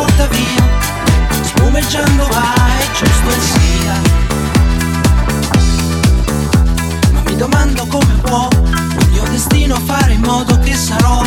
porta via, spumeggiando va e giusto e sia. Ma mi domando come può il mio destino fare in modo che sarò